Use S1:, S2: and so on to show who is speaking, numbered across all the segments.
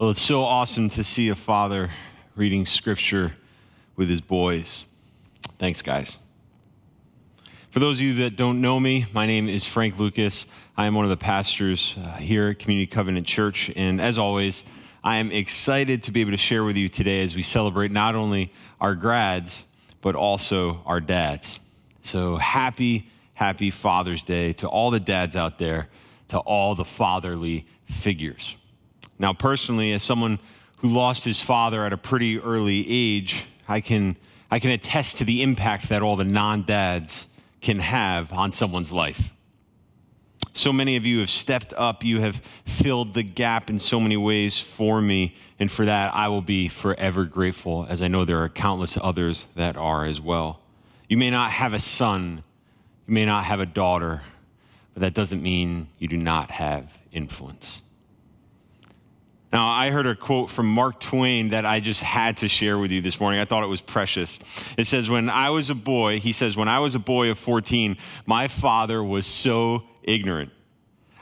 S1: Well, it's so awesome to see a father reading scripture with his boys. Thanks, guys. For those of you that don't know me, my name is Frank Lucas. I am one of the pastors uh, here at Community Covenant Church. And as always, I am excited to be able to share with you today as we celebrate not only our grads, but also our dads. So happy, happy Father's Day to all the dads out there, to all the fatherly figures. Now, personally, as someone who lost his father at a pretty early age, I can, I can attest to the impact that all the non dads can have on someone's life. So many of you have stepped up, you have filled the gap in so many ways for me, and for that I will be forever grateful, as I know there are countless others that are as well. You may not have a son, you may not have a daughter, but that doesn't mean you do not have influence. Now, I heard a quote from Mark Twain that I just had to share with you this morning. I thought it was precious. It says, When I was a boy, he says, When I was a boy of 14, my father was so ignorant.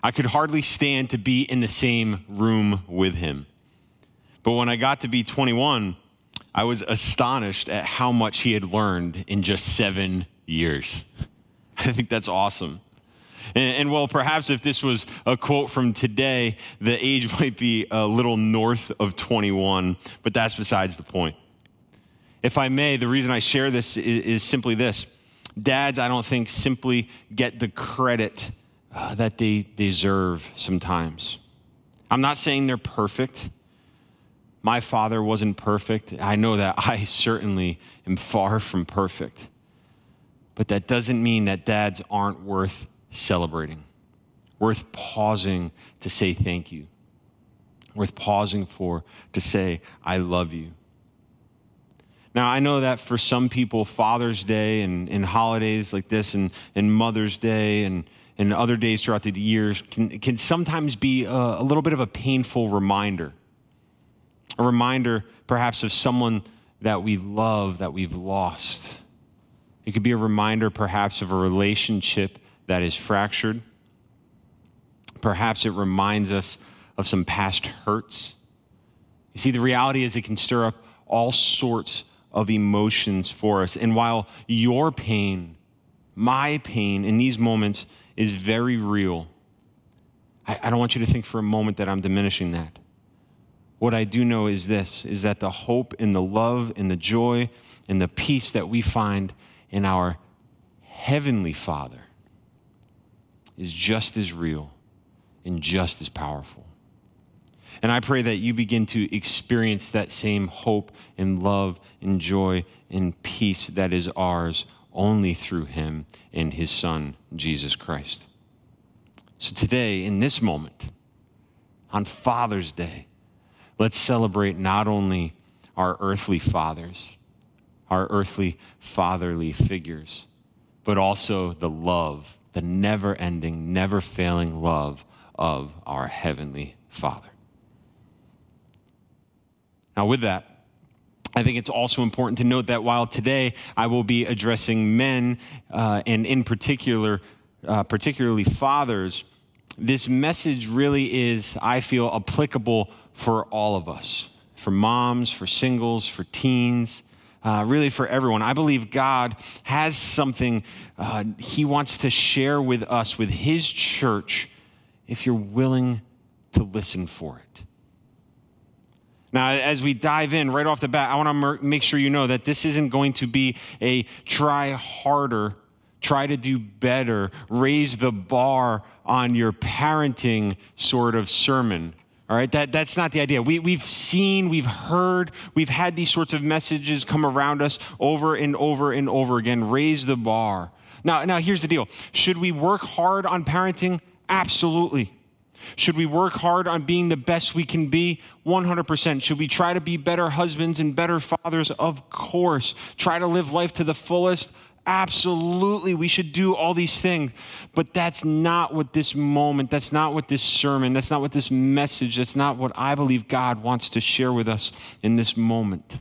S1: I could hardly stand to be in the same room with him. But when I got to be 21, I was astonished at how much he had learned in just seven years. I think that's awesome. And, and, well, perhaps if this was a quote from today, the age might be a little north of 21, but that's besides the point. If I may, the reason I share this is, is simply this dads, I don't think, simply get the credit uh, that they deserve sometimes. I'm not saying they're perfect. My father wasn't perfect. I know that I certainly am far from perfect. But that doesn't mean that dads aren't worth celebrating, worth pausing to say thank you, worth pausing for to say, I love you. Now, I know that for some people, Father's Day and, and holidays like this, and, and Mother's Day and, and other days throughout the years can, can sometimes be a, a little bit of a painful reminder. A reminder, perhaps, of someone that we love that we've lost. It could be a reminder, perhaps, of a relationship that is fractured. Perhaps it reminds us of some past hurts. You see, the reality is it can stir up all sorts of emotions for us. And while your pain, my pain in these moments is very real, I, I, don't want you to think for a moment that I'm diminishing that. What I do know is this is that the hope and the love and the joy and the peace that we find in our heavenly Father is just as real and just as powerful. And I pray that you begin to experience that same hope and love and joy and peace that is ours only through Him and His Son, Jesus Christ. So today, in this moment, on Father's Day, let's celebrate not only our earthly fathers, our earthly fatherly figures, but also the love the never ending, never failing love of our Heavenly Father. Now, with that, I think it's also important to note that while today I will be addressing men, uh, and in particular, uh, particularly fathers, this message really is, I feel, applicable for all of us for moms, for singles, for teens, uh, really for everyone. I believe God has something uh, He wants to share with us, with His church, if you're willing to listen for it. Now, as we dive in right off the bat, I want to make sure you know that this isn't going to be a try harder, try to do better, raise the bar on your parenting sort of sermon. All right, that, that's not the idea. We, we've seen, we've heard, we've had these sorts of messages come around us over and over and over again. Raise the bar. Now, now here's the deal. Should we work hard on parenting? Absolutely. Should we work hard on being the best we can be? 100%. Should we try to be better husbands and better fathers? Of course. Try to live life to the fullest? Absolutely, we should do all these things. But that's not what this moment, that's not what this sermon, that's not what this message, that's not what I believe God wants to share with us in this moment.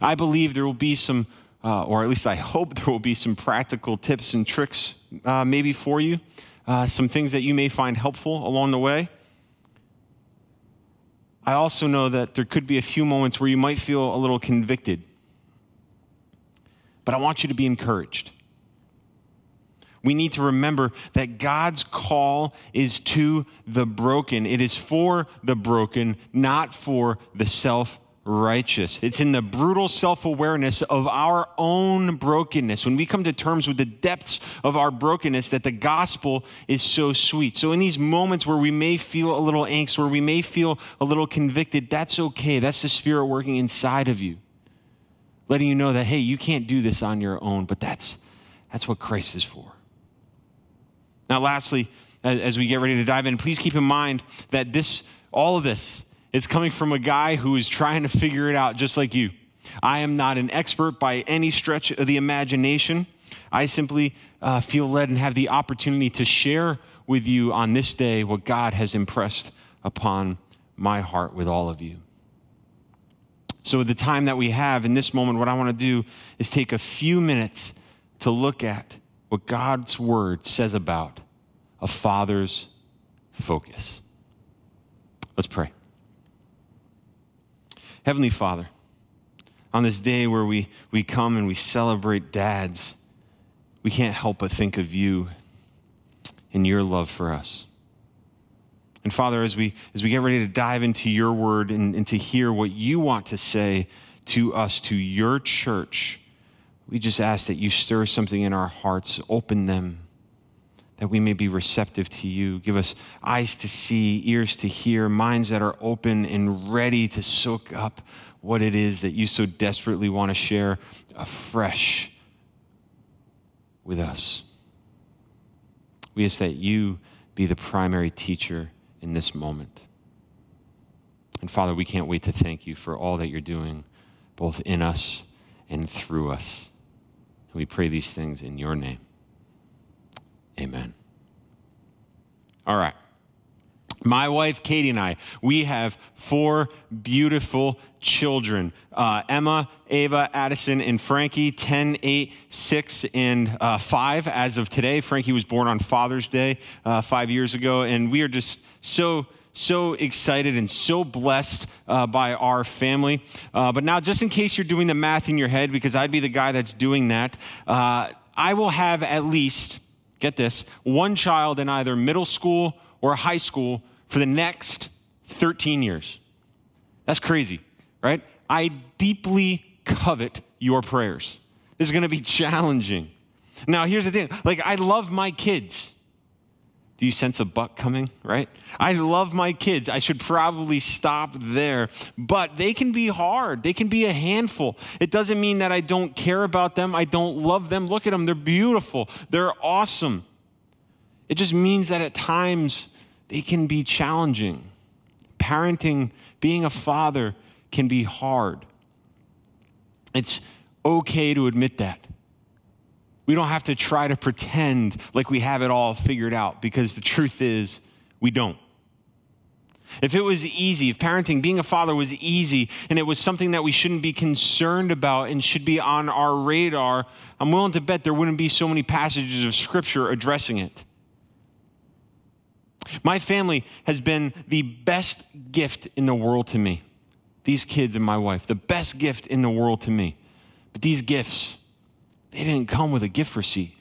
S1: I believe there will be some, uh, or at least I hope there will be some practical tips and tricks uh, maybe for you, uh, some things that you may find helpful along the way. I also know that there could be a few moments where you might feel a little convicted. But I want you to be encouraged. We need to remember that God's call is to the broken. It is for the broken, not for the self righteous. It's in the brutal self awareness of our own brokenness, when we come to terms with the depths of our brokenness, that the gospel is so sweet. So, in these moments where we may feel a little angst, where we may feel a little convicted, that's okay. That's the Spirit working inside of you, letting you know that, hey, you can't do this on your own, but that's, that's what Christ is for. Now, lastly, as we get ready to dive in, please keep in mind that this, all of this, is coming from a guy who is trying to figure it out just like you. I am not an expert by any stretch of the imagination. I simply uh, feel led and have the opportunity to share with you on this day what God has impressed upon my heart with all of you. So, with the time that we have in this moment, what I want to do is take a few minutes to look at what God's word says about a father's focus. Let's pray. Heavenly Father, on this day where we, we come and we celebrate dads, we can't help but think of you and your love for us. And Father, as we, as we get ready to dive into your word and, and to hear what you want to say to us, to your church, we just ask that you stir something in our hearts, open them, that we may be receptive to you. Give us eyes to see, ears to hear, minds that are open and ready to soak up what it is that you so desperately want to share afresh with us. We ask that you be the primary teacher in this moment. And Father, we can't wait to thank you for all that you're doing, both in us and through us. And we pray these things in your name. Amen. All right. My wife, Katie, and I, we have four beautiful children uh, Emma, Ava, Addison, and Frankie, 10, 8, 6, and uh, 5 as of today. Frankie was born on Father's Day uh, five years ago, and we are just so so excited and so blessed uh, by our family. Uh, but now, just in case you're doing the math in your head, because I'd be the guy that's doing that, uh, I will have at least get this, one child in either middle school or high school for the next 13 years. That's crazy, right? I deeply covet your prayers. This is going to be challenging. Now, here's the thing like, I love my kids. Do you sense a buck coming, right? I love my kids. I should probably stop there. But they can be hard. They can be a handful. It doesn't mean that I don't care about them. I don't love them. Look at them. They're beautiful. They're awesome. It just means that at times they can be challenging. Parenting, being a father, can be hard. It's okay to admit that. We don't have to try to pretend like we have it all figured out because the truth is, we don't. If it was easy, if parenting, being a father was easy, and it was something that we shouldn't be concerned about and should be on our radar, I'm willing to bet there wouldn't be so many passages of scripture addressing it. My family has been the best gift in the world to me. These kids and my wife, the best gift in the world to me. But these gifts, they didn't come with a gift receipt,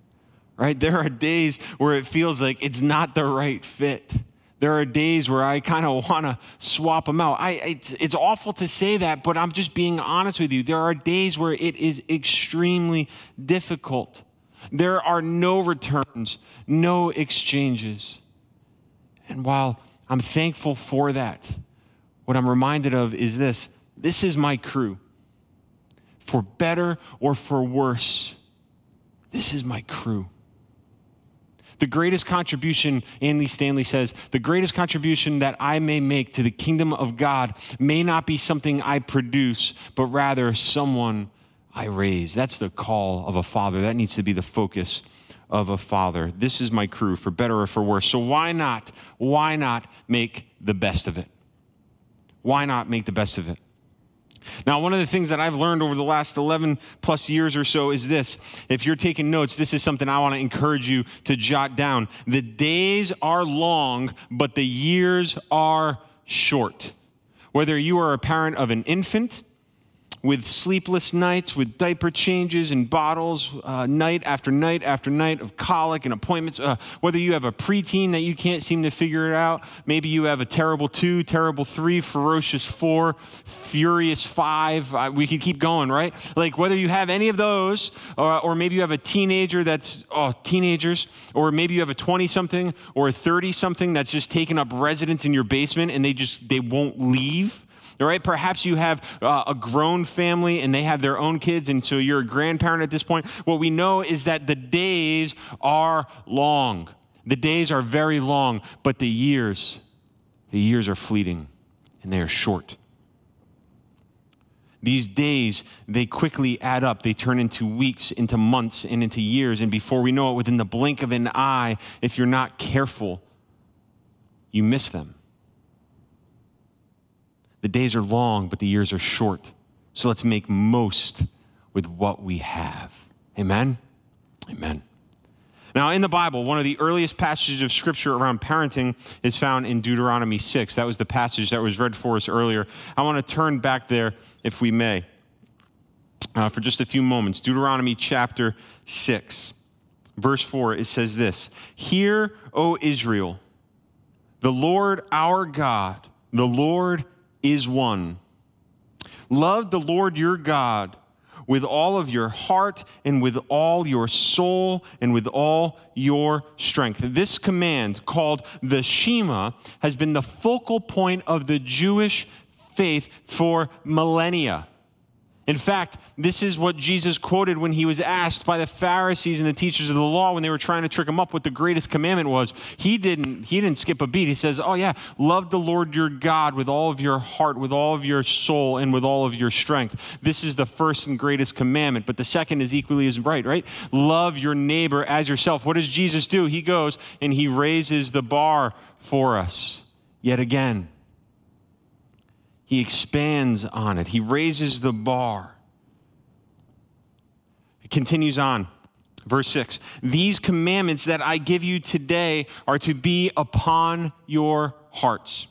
S1: right? There are days where it feels like it's not the right fit. There are days where I kind of want to swap them out. I, it's, it's awful to say that, but I'm just being honest with you. There are days where it is extremely difficult. There are no returns, no exchanges. And while I'm thankful for that, what I'm reminded of is this this is my crew for better or for worse, this is my crew. The greatest contribution, Andy Stanley says, the greatest contribution that I may make to the kingdom of God may not be something I produce, but rather someone I raise. That's the call of a father. That needs to be the focus of a father. This is my crew, for better or for worse. So why not? Why not make the best of it? Why not make the best of it? Now, one of the things that I've learned over the last 11 plus years or so is this. If you're taking notes, this is something I want to encourage you to jot down. The days are long, but the years are short. Whether you are a parent of an infant, with sleepless nights, with diaper changes and bottles, uh, night after night after night of colic and appointments. Uh, whether you have a preteen that you can't seem to figure it out, maybe you have a terrible two, terrible three, ferocious four, furious five. We could keep going, right? Like whether you have any of those, or, maybe you have a teenager that's, oh, teenagers, or maybe you have a 20 something or a 30 something that's just taken up residence in your basement and they just, they won't leave right, perhaps you have uh, a grown family and they have their own kids, and so you're a grandparent at this point. What we know is that the days are long. The days are very long, but the years, the years are fleeting and they are short. These days, they quickly add up. They turn into weeks, into months, and into years. And before we know it, within the blink of an eye, if you're not careful, you miss them. The days are long, but the years are short. So let's make most with what we have. Amen? Amen. Now, in the Bible, one of the earliest passages of scripture around parenting is found in Deuteronomy 6. That was the passage that was read for us earlier. I want to turn back there, if we may, uh, for just a few moments. Deuteronomy chapter 6, verse 4, it says this Hear, O Israel, the Lord our God, the Lord is one. Love the Lord your God with all of your heart and with all your soul and with all your strength. This command, called the Shema, has been the focal point of the Jewish faith for millennia. In fact, this is what Jesus quoted when he was asked by the Pharisees and the teachers of the law when they were trying to trick him up what the greatest commandment was. He didn't, he didn't skip a beat. He says, Oh, yeah, love the Lord your God with all of your heart, with all of your soul, and with all of your strength. This is the first and greatest commandment. But the second is equally as right, right? Love your neighbor as yourself. What does Jesus do? He goes and he raises the bar for us yet again. He expands on it, he raises the bar. It continues on. Verse 6 These commandments that I give you today are to be upon your hearts.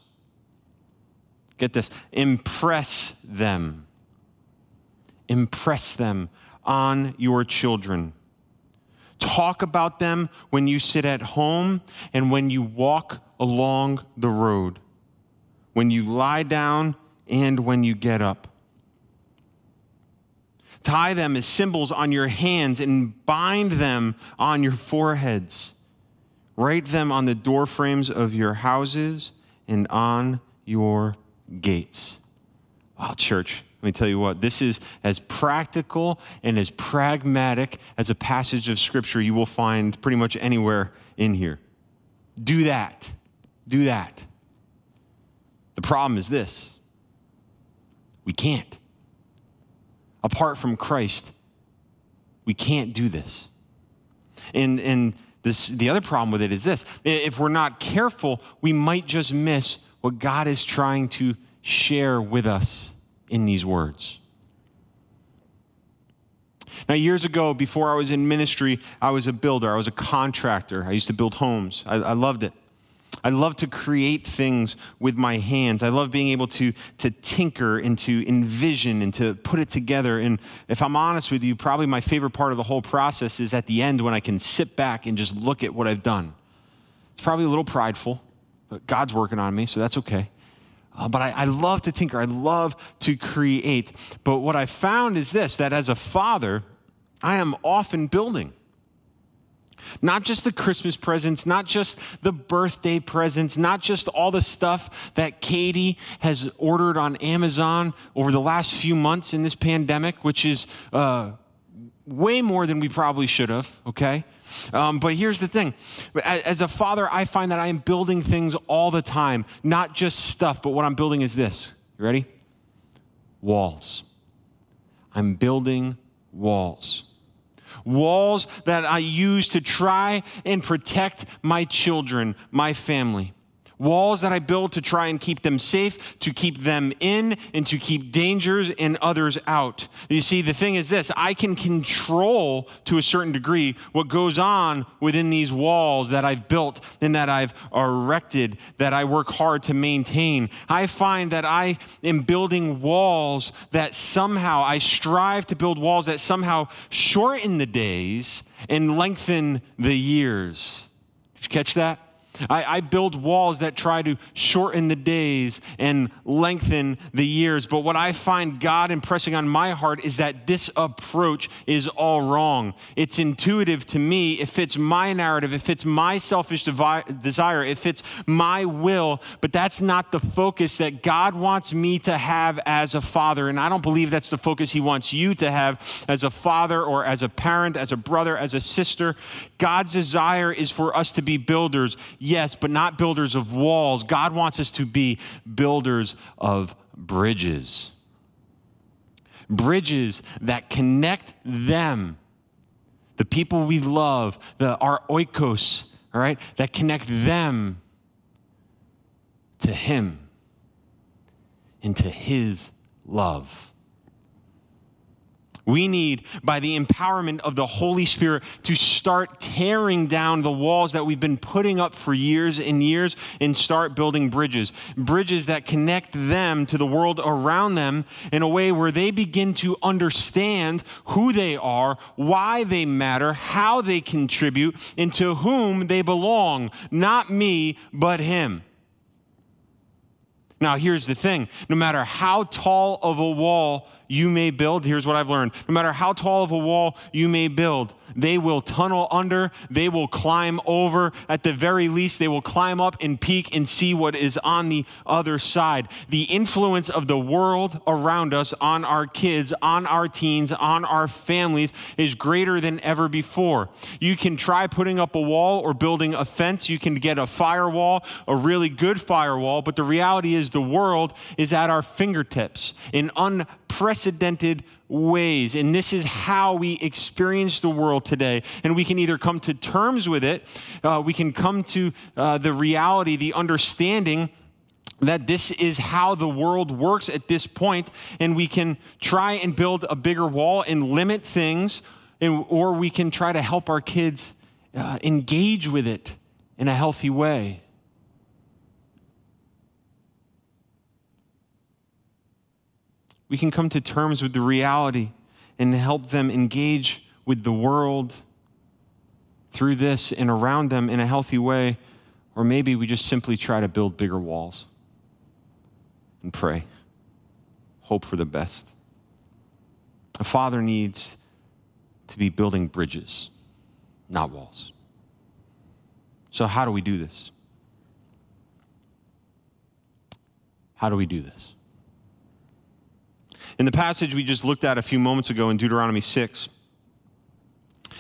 S1: Get this impress them. Impress them on your children. Talk about them when you sit at home and when you walk along the road, when you lie down and when you get up. Tie them as symbols on your hands and bind them on your foreheads. Write them on the doorframes of your houses and on your gates. Wow, church, let me tell you what, this is as practical and as pragmatic as a passage of scripture you will find pretty much anywhere in here. Do that. Do that. The problem is this we can't. Apart from Christ, we can't do this. And, and this, the other problem with it is this if we're not careful, we might just miss what God is trying to share with us in these words. Now, years ago, before I was in ministry, I was a builder, I was a contractor. I used to build homes, I, I loved it. I love to create things with my hands. I love being able to, to tinker and to envision and to put it together. And if I'm honest with you, probably my favorite part of the whole process is at the end when I can sit back and just look at what I've done. It's probably a little prideful, but God's working on me, so that's okay. Uh, but I, I love to tinker, I love to create. But what I found is this that as a father, I am often building. Not just the Christmas presents, not just the birthday presents, not just all the stuff that Katie has ordered on Amazon over the last few months in this pandemic, which is uh, way more than we probably should have, okay? Um, but here's the thing as a father, I find that I am building things all the time, not just stuff, but what I'm building is this. You ready? Walls. I'm building walls walls that I use to try and protect my children, my family. Walls that I build to try and keep them safe, to keep them in, and to keep dangers and others out. You see, the thing is this I can control to a certain degree what goes on within these walls that I've built and that I've erected, that I work hard to maintain. I find that I am building walls that somehow, I strive to build walls that somehow shorten the days and lengthen the years. Did you catch that? I, I, build walls that try to shorten the days and lengthen the years. But what I find God impressing on my heart is that this approach is all wrong. It's intuitive to me. It fits my narrative. It fits my selfish devi- desire. It fits my will. But that's not the focus that God wants me to have as a father. And I don't believe that's the focus He wants you to have as a father or as a parent, as a brother, as a sister. God's desire is for us to be builders yes, but not builders of walls. God wants us to be builders of bridges. Bridges that connect them, the people we love, the, our oikos, all right, that connect them to Him and to His love. We need, by the empowerment of the Holy Spirit, to start tearing down the walls that we've been putting up for years and years and start building bridges. Bridges that connect them to the world around them in a way where they begin to understand who they are, why they matter, how they contribute, and to whom they belong. Not me, but Him. Now, here's the thing no matter how tall of a wall you may build, here's what I've learned no matter how tall of a wall you may build, they will tunnel under, they will climb over. At the very least, they will climb up and peek and see what is on the other side. The influence of the world around us on our kids, on our teens, on our families is greater than ever before. You can try putting up a wall or building a fence, you can get a firewall, a really good firewall, but the reality is the world is at our fingertips in unprecedented ways. And this is how we experience the world today. And we can either come to terms with it, uh, we can come to uh, the reality, the understanding that this is how the world works at this point, and we can try and build a bigger wall and limit things, and, or we can try to help our kids uh, engage with it in a healthy way. We can come to terms with the reality and help them engage with the world through this and around them in a healthy way. Or maybe we just simply try to build bigger walls and pray, hope for the best. A father needs to be building bridges, not walls. So, how do we do this? How do we do this? In the passage we just looked at a few moments ago in Deuteronomy 6,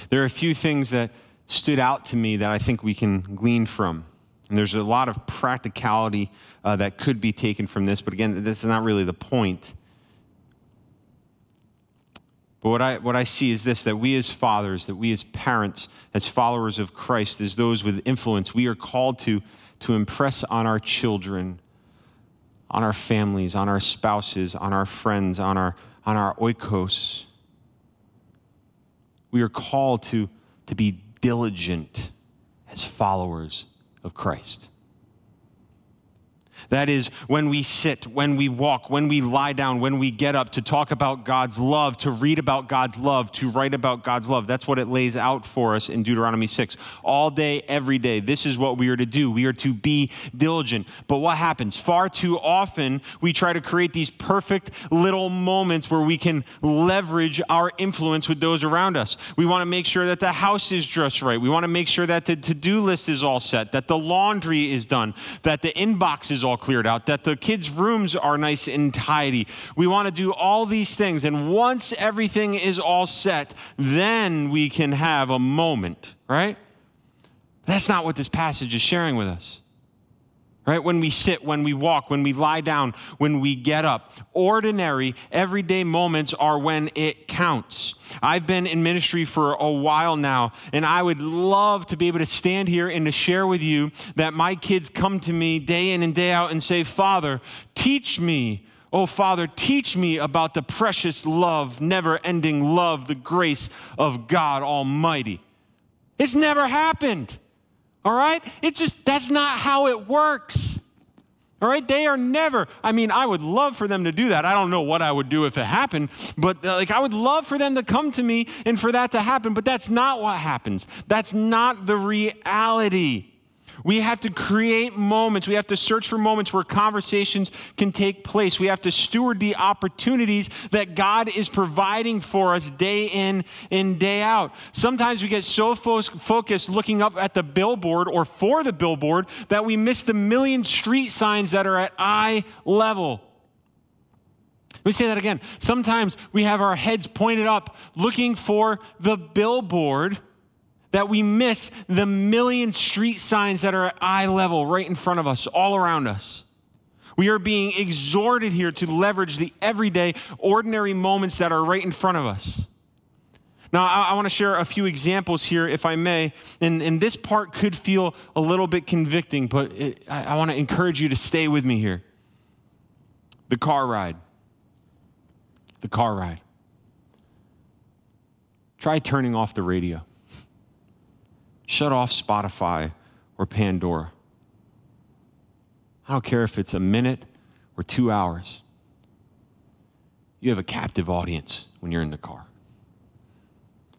S1: there are a few things that stood out to me that I think we can glean from. And there's a lot of practicality uh, that could be taken from this, but again, this is not really the point. But what I, what I see is this that we as fathers, that we as parents, as followers of Christ, as those with influence, we are called to, to impress on our children on our families, on our spouses, on our friends, on our, on our oikos. We are called to, to be diligent as followers of Christ. That is, when we sit, when we walk, when we lie down, when we get up to talk about God's love, to read about God's love, to write about God's love. That's what it lays out for us in Deuteronomy 6. All day, every day. This is what we are to do. We are to be diligent. But what happens? Far too often, we try to create these perfect little moments where we can leverage our influence with those around us. We want to make sure that the house is just right. We want to make sure that the to do list is all set, that the laundry is done, that the inbox is all cleared out, that the kids' rooms are nice and tidy. We want to do all these things. And once everything is all set, then we can have a moment, right? That's not what this passage is sharing with us. Right? When we sit, when we walk, when we lie down, when we get up. Ordinary, everyday moments are when it counts. I've been in ministry for a while now, and I would love to be able to stand here and to share with you that my kids come to me day in and day out and say, Father, teach me. Oh, Father, teach me about the precious love, never ending love, the grace of God Almighty. It's never happened. All right? It just, that's not how it works. All right? They are never, I mean, I would love for them to do that. I don't know what I would do if it happened, but uh, like I would love for them to come to me and for that to happen, but that's not what happens. That's not the reality. We have to create moments. We have to search for moments where conversations can take place. We have to steward the opportunities that God is providing for us day in and day out. Sometimes we get so fo- focused looking up at the billboard or for the billboard that we miss the million street signs that are at eye level. Let me say that again. Sometimes we have our heads pointed up looking for the billboard that we miss the million street signs that are at eye level right in front of us, all around us. We are being exhorted here to leverage the everyday, ordinary moments that are right in front of us. Now, I, I want to share a few examples here, if I may. And, and this part could feel a little bit convicting, but it, I, I want to encourage you to stay with me here. The car ride. The car ride. Try turning off the radio. Shut off Spotify or Pandora. I don't care if it's a minute or two hours. You have a captive audience when you're in the car.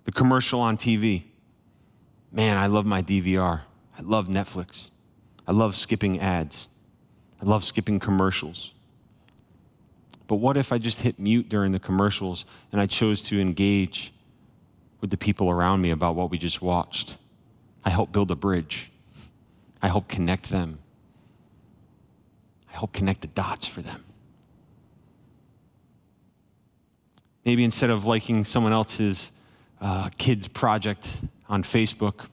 S1: The commercial on TV. Man, I love my DVR. I love Netflix. I love skipping ads. I love skipping commercials. But what if I just hit mute during the commercials and I chose to engage with the people around me about what we just watched? I help build a bridge. I help connect them. I help connect the dots for them. Maybe instead of liking someone else's uh, kids' project on Facebook,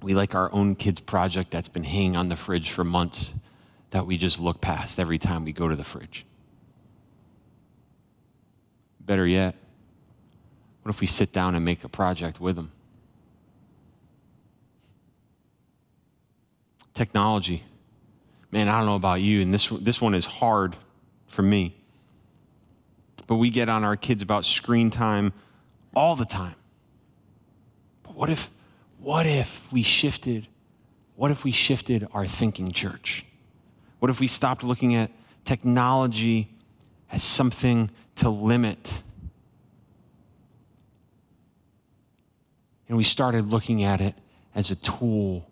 S1: we like our own kids' project that's been hanging on the fridge for months that we just look past every time we go to the fridge. Better yet, what if we sit down and make a project with them? Technology. Man, I don't know about you, and this, this one is hard for me. But we get on our kids about screen time all the time. But what if, what if we shifted? What if we shifted our thinking, church? What if we stopped looking at technology as something to limit? And we started looking at it as a tool to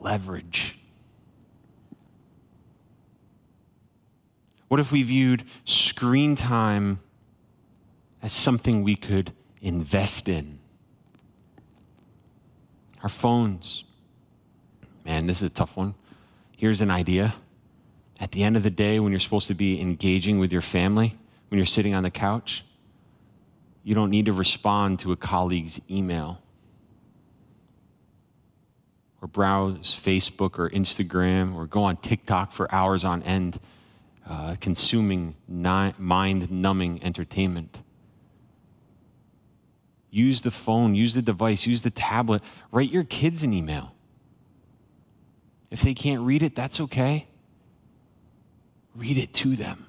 S1: leverage? What if we viewed screen time as something we could invest in? Our phones. Man, this is a tough one. Here's an idea. At the end of the day, when you're supposed to be engaging with your family, when you're sitting on the couch, you don't need to respond to a colleague's email or browse Facebook or Instagram or go on TikTok for hours on end, uh, consuming ni- mind numbing entertainment. Use the phone, use the device, use the tablet. Write your kids an email. If they can't read it, that's okay. Read it to them.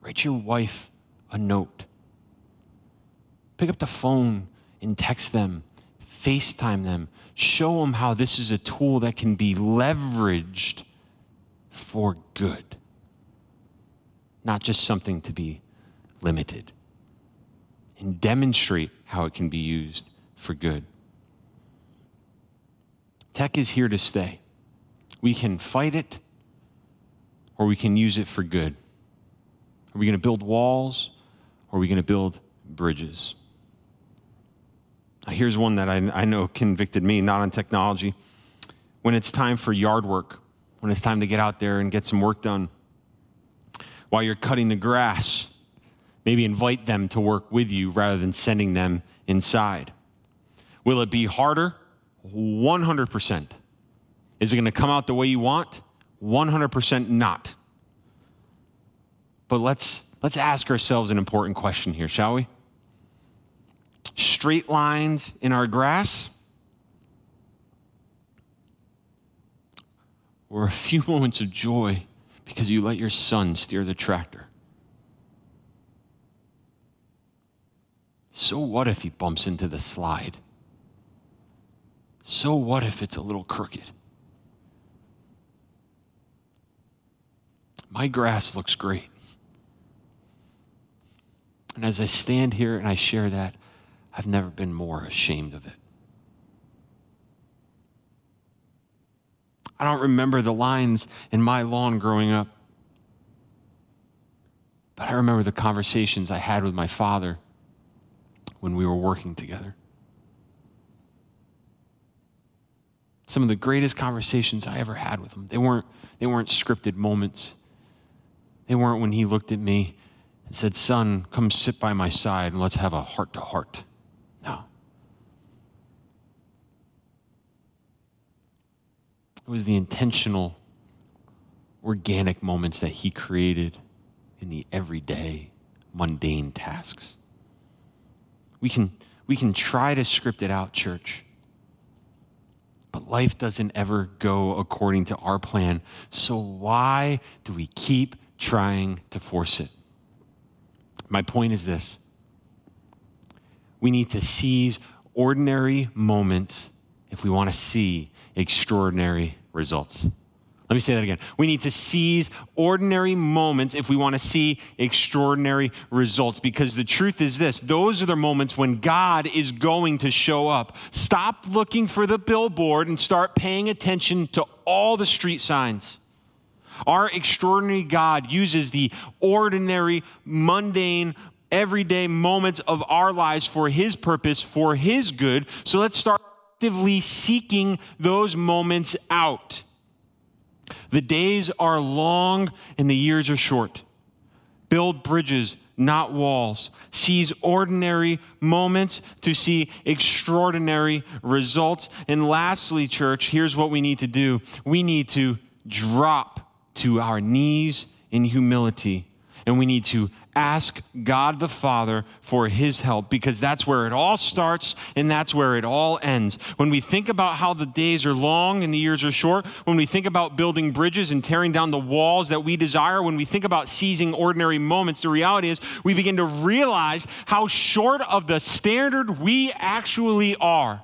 S1: Write your wife a note. Pick up the phone and text them, FaceTime them, show them how this is a tool that can be leveraged for good, not just something to be limited, and demonstrate how it can be used for good. Tech is here to stay. We can fight it or we can use it for good. Are we going to build walls or are we going to build bridges? Here's one that I, I know convicted me, not on technology. When it's time for yard work, when it's time to get out there and get some work done, while you're cutting the grass, maybe invite them to work with you rather than sending them inside. Will it be harder? 100%. Is it going to come out the way you want? 100% not. But let's, let's ask ourselves an important question here, shall we? Straight lines in our grass? Or a few moments of joy because you let your son steer the tractor? So what if he bumps into the slide? So what if it's a little crooked? My grass looks great. And as I stand here and I share that, I've never been more ashamed of it. I don't remember the lines in my lawn growing up, but I remember the conversations I had with my father when we were working together. Some of the greatest conversations I ever had with him. They weren't, they weren't scripted moments. They weren't when he looked at me and said, Son, come sit by my side and let's have a heart to heart. No. It was the intentional, organic moments that he created in the everyday, mundane tasks. We can, we can try to script it out, church. But life doesn't ever go according to our plan. So why do we keep trying to force it? My point is this we need to seize ordinary moments if we want to see extraordinary results. Let me say that again. We need to seize ordinary moments if we want to see extraordinary results because the truth is this those are the moments when God is going to show up. Stop looking for the billboard and start paying attention to all the street signs. Our extraordinary God uses the ordinary, mundane, everyday moments of our lives for His purpose, for His good. So let's start actively seeking those moments out. The days are long and the years are short. Build bridges, not walls. Seize ordinary moments to see extraordinary results. And lastly, church, here's what we need to do we need to drop to our knees in humility, and we need to ask God the Father for his help because that's where it all starts and that's where it all ends. When we think about how the days are long and the years are short, when we think about building bridges and tearing down the walls that we desire, when we think about seizing ordinary moments, the reality is we begin to realize how short of the standard we actually are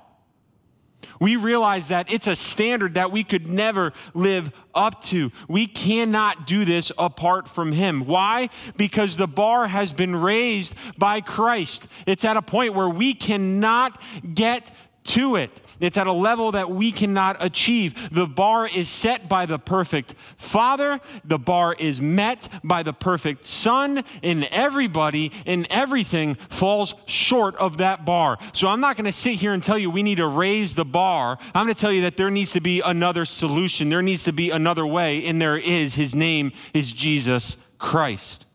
S1: we realize that it's a standard that we could never live up to. We cannot do this apart from Him. Why? Because the bar has been raised by Christ. It's at a point where we cannot get to it. It's at a level that we cannot achieve. The bar is set by the perfect Father, the bar is met by the perfect Son, and everybody and everything falls short of that bar. So I'm not going to sit here and tell you we need to raise the bar. I'm going to tell you that there needs to be another solution, there needs to be another way, and there is. His name is Jesus Christ.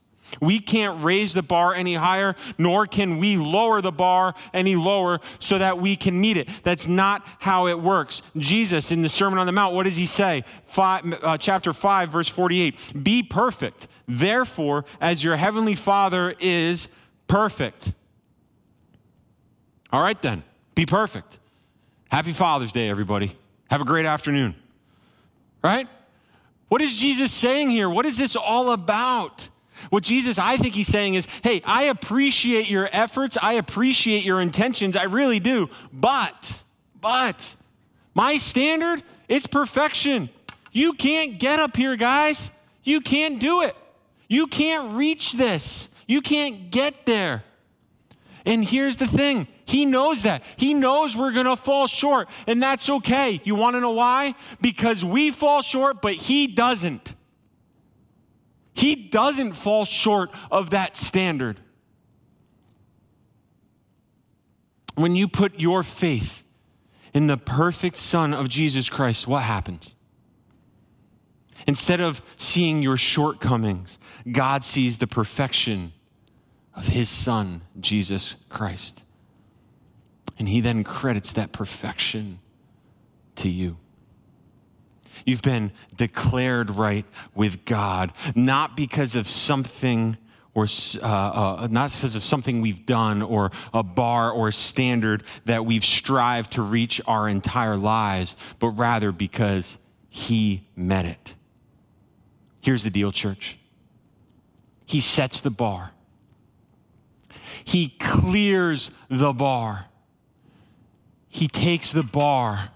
S1: We can't raise the bar any higher, nor can we lower the bar any lower so that we can meet it. That's not how it works. Jesus, in the Sermon on the Mount, what does he say? Five, uh, chapter 5, verse 48 Be perfect, therefore, as your heavenly Father is perfect. All right, then, be perfect. Happy Father's Day, everybody. Have a great afternoon. Right? What is Jesus saying here? What is this all about? What Jesus, I think he's saying is, hey, I appreciate your efforts. I appreciate your intentions. I really do. But, but, my standard is perfection. You can't get up here, guys. You can't do it. You can't reach this. You can't get there. And here's the thing He knows that. He knows we're going to fall short, and that's okay. You want to know why? Because we fall short, but He doesn't. He doesn't fall short of that standard. When you put your faith in the perfect Son of Jesus Christ, what happens? Instead of seeing your shortcomings, God sees the perfection of His Son, Jesus Christ. And He then credits that perfection to you. You've been declared right with God, not because of something or uh, uh, not because of something we've done or a bar or a standard that we've strived to reach our entire lives, but rather because He met it. Here's the deal, church. He sets the bar, He clears the bar, He takes the bar,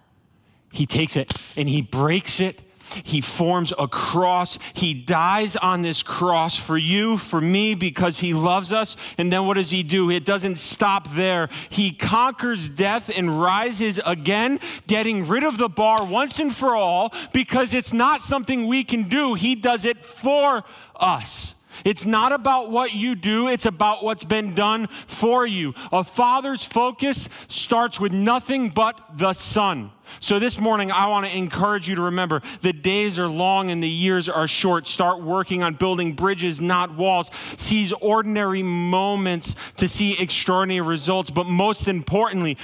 S1: He takes it and He breaks it he forms a cross. He dies on this cross for you, for me, because he loves us. And then what does he do? It doesn't stop there. He conquers death and rises again, getting rid of the bar once and for all, because it's not something we can do. He does it for us. It's not about what you do, it's about what's been done for you. A father's focus starts with nothing but the son. So, this morning, I want to encourage you to remember the days are long and the years are short. Start working on building bridges, not walls. Seize ordinary moments to see extraordinary results. But most importantly,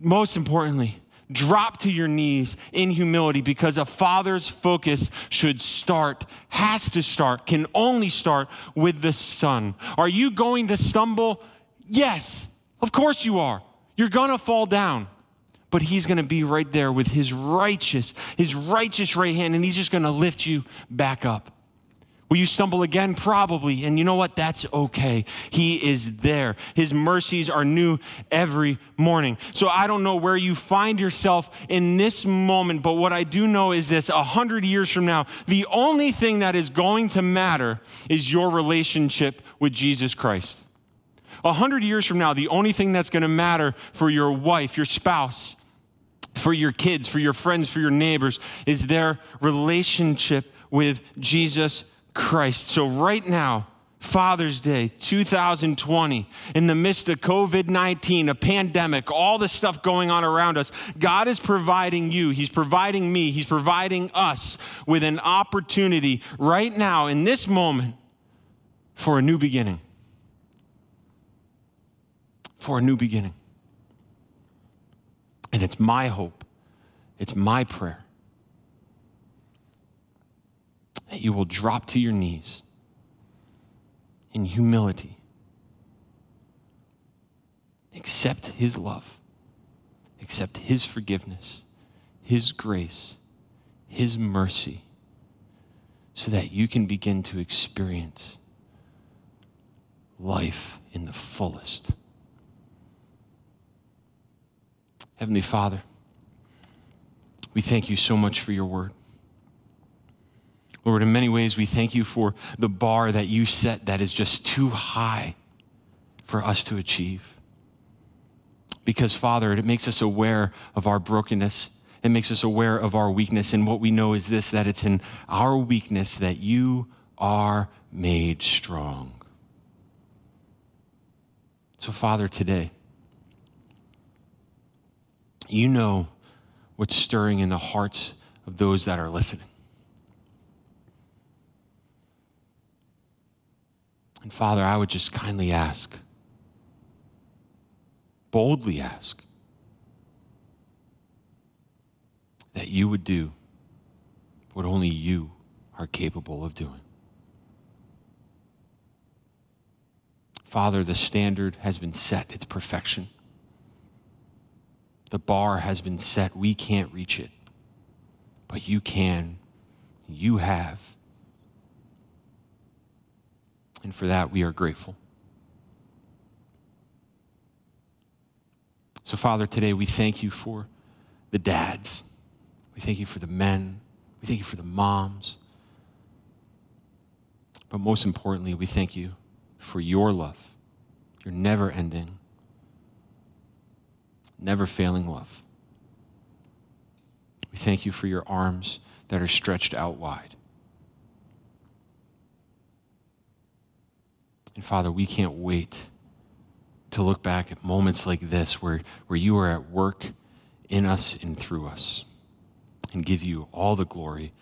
S1: most importantly, drop to your knees in humility because a father's focus should start, has to start, can only start with the son. Are you going to stumble? Yes, of course you are. You're going to fall down. But he's going to be right there with his righteous, his righteous right hand, and he's just going to lift you back up. Will you stumble again? Probably. And you know what? That's okay. He is there. His mercies are new every morning. So I don't know where you find yourself in this moment, but what I do know is this a hundred years from now, the only thing that is going to matter is your relationship with Jesus Christ. A hundred years from now, the only thing that's going to matter for your wife, your spouse, for your kids, for your friends, for your neighbors is their relationship with Jesus Christ. So, right now, Father's Day 2020, in the midst of COVID 19, a pandemic, all the stuff going on around us, God is providing you, He's providing me, He's providing us with an opportunity right now, in this moment, for a new beginning. For a new beginning. And it's my hope, it's my prayer that you will drop to your knees in humility. Accept His love, accept His forgiveness, His grace, His mercy, so that you can begin to experience life in the fullest. Heavenly Father, we thank you so much for your word. Lord, in many ways, we thank you for the bar that you set that is just too high for us to achieve. Because, Father, it makes us aware of our brokenness. It makes us aware of our weakness. And what we know is this that it's in our weakness that you are made strong. So, Father, today, you know what's stirring in the hearts of those that are listening. And Father, I would just kindly ask, boldly ask, that you would do what only you are capable of doing. Father, the standard has been set, it's perfection. The bar has been set, we can't reach it, but you can, you have. And for that, we are grateful. So, Father, today we thank you for the dads. We thank you for the men. We thank you for the moms. But most importantly, we thank you for your love, your never ending, never failing love. We thank you for your arms that are stretched out wide. And Father, we can't wait to look back at moments like this where, where you are at work in us and through us and give you all the glory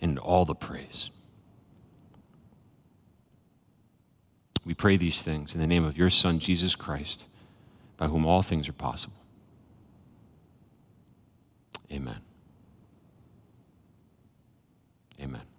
S1: and all the praise. We pray these things in the name of your Son, Jesus Christ, by whom all things are possible. Amen. Amen.